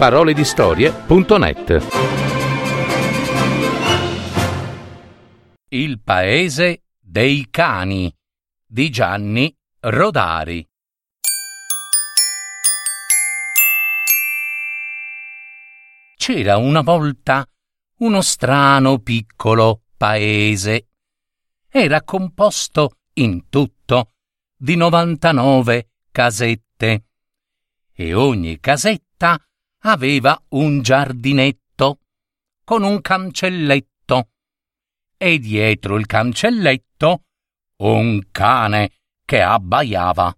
paroledistorie.net Il paese dei cani di Gianni Rodari. C'era una volta uno strano piccolo paese. Era composto in tutto di 99 casette. E ogni casetta aveva un giardinetto con un cancelletto e dietro il cancelletto un cane che abbaiava.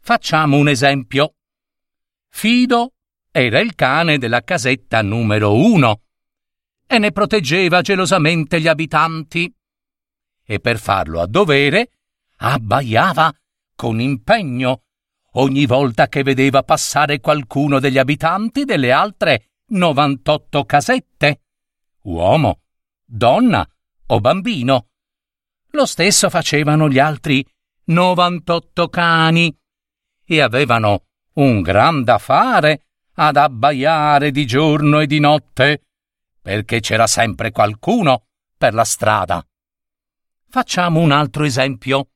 Facciamo un esempio. Fido era il cane della casetta numero uno e ne proteggeva gelosamente gli abitanti. E per farlo a dovere abbaiava con impegno ogni volta che vedeva passare qualcuno degli abitanti delle altre 98 casette, uomo, donna o bambino. Lo stesso facevano gli altri 98 cani e avevano un gran da fare ad abbaiare di giorno e di notte, perché c'era sempre qualcuno per la strada. Facciamo un altro esempio.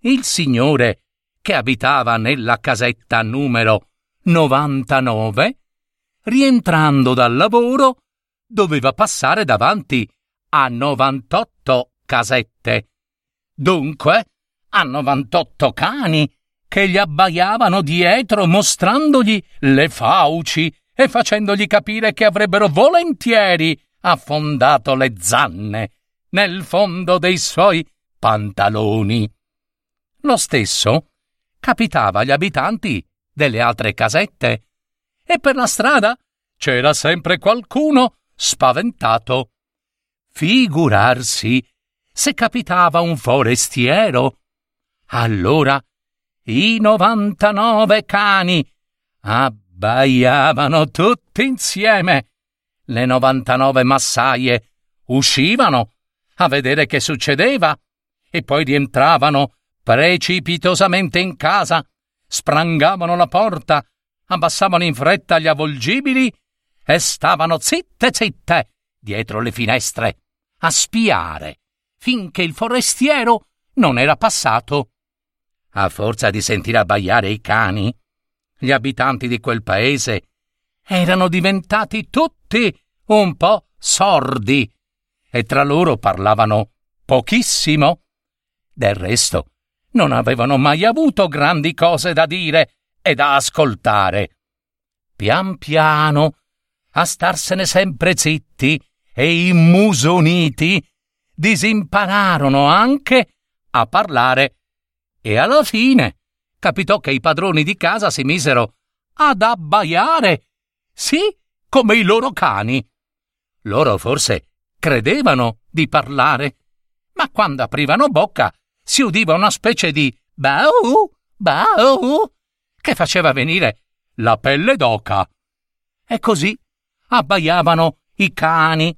Il signore che abitava nella casetta numero 99, rientrando dal lavoro, doveva passare davanti a 98 casette. Dunque, a 98 cani che gli abbaiavano dietro mostrandogli le fauci e facendogli capire che avrebbero volentieri affondato le zanne nel fondo dei suoi pantaloni. Lo stesso capitava agli abitanti delle altre casette e per la strada c'era sempre qualcuno spaventato. Figurarsi se capitava un forestiero. Allora i novantanove cani abbaiavano tutti insieme. Le novantanove massaie uscivano a vedere che succedeva e poi rientravano precipitosamente in casa, sprangavano la porta, abbassavano in fretta gli avvolgibili e stavano zitte zitte dietro le finestre a spiare finché il forestiero non era passato. A forza di sentire abbaiare i cani, gli abitanti di quel paese erano diventati tutti un po' sordi e tra loro parlavano pochissimo. Del resto, non avevano mai avuto grandi cose da dire e da ascoltare. Pian piano, a starsene sempre zitti e immusoniti, disimpararono anche a parlare e alla fine capitò che i padroni di casa si misero ad abbaiare, sì, come i loro cani. Loro forse credevano di parlare, ma quando aprivano bocca si udiva una specie di bau, bau, che faceva venire la pelle d'oca. E così abbaiavano i cani,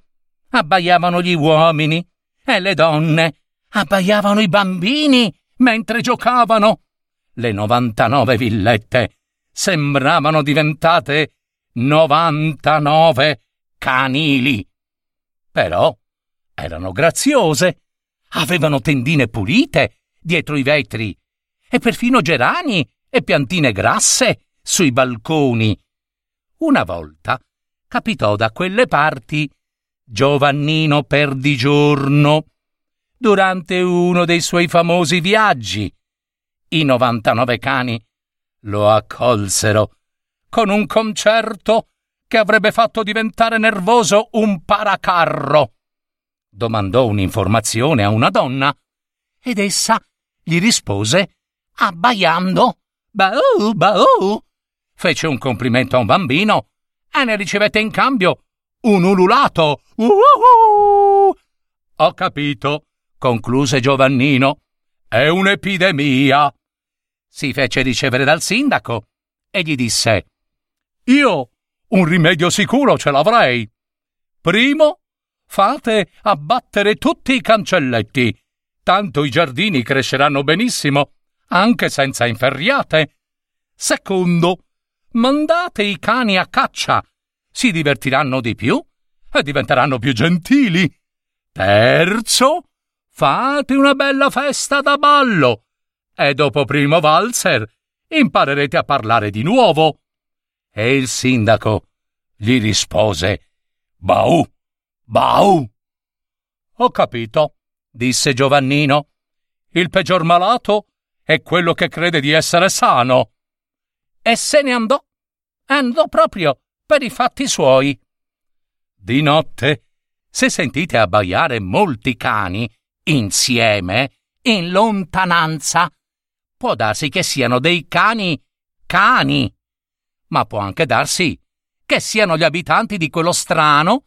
abbaiavano gli uomini e le donne, abbaiavano i bambini mentre giocavano. Le novantanove villette sembravano diventate novantanove canili però erano graziose, avevano tendine pulite dietro i vetri e perfino gerani e piantine grasse sui balconi. Una volta capitò da quelle parti Giovannino Perdigiorno durante uno dei suoi famosi viaggi. I 99 cani lo accolsero con un concerto che avrebbe fatto diventare nervoso un paracarro. Domandò un'informazione a una donna ed essa gli rispose abbaiando. Baù, baù. Fece un complimento a un bambino e ne ricevette in cambio un ululato. Uh-uh-uh. Ho capito, concluse Giovannino. È un'epidemia. Si fece ricevere dal sindaco e gli disse: Io un rimedio sicuro ce l'avrei. Primo, fate abbattere tutti i cancelletti. Tanto i giardini cresceranno benissimo, anche senza inferriate. Secondo, Mandate i cani a caccia. Si divertiranno di più e diventeranno più gentili. Terzo, fate una bella festa da ballo. E dopo primo valzer imparerete a parlare di nuovo. E il sindaco gli rispose Bau, bau. Ho capito, disse Giovannino. Il peggior malato è quello che crede di essere sano. E se ne andò. Andò proprio per i fatti suoi. Di notte, se sentite abbaiare molti cani insieme, in lontananza, può darsi che siano dei cani cani, ma può anche darsi che siano gli abitanti di quello strano,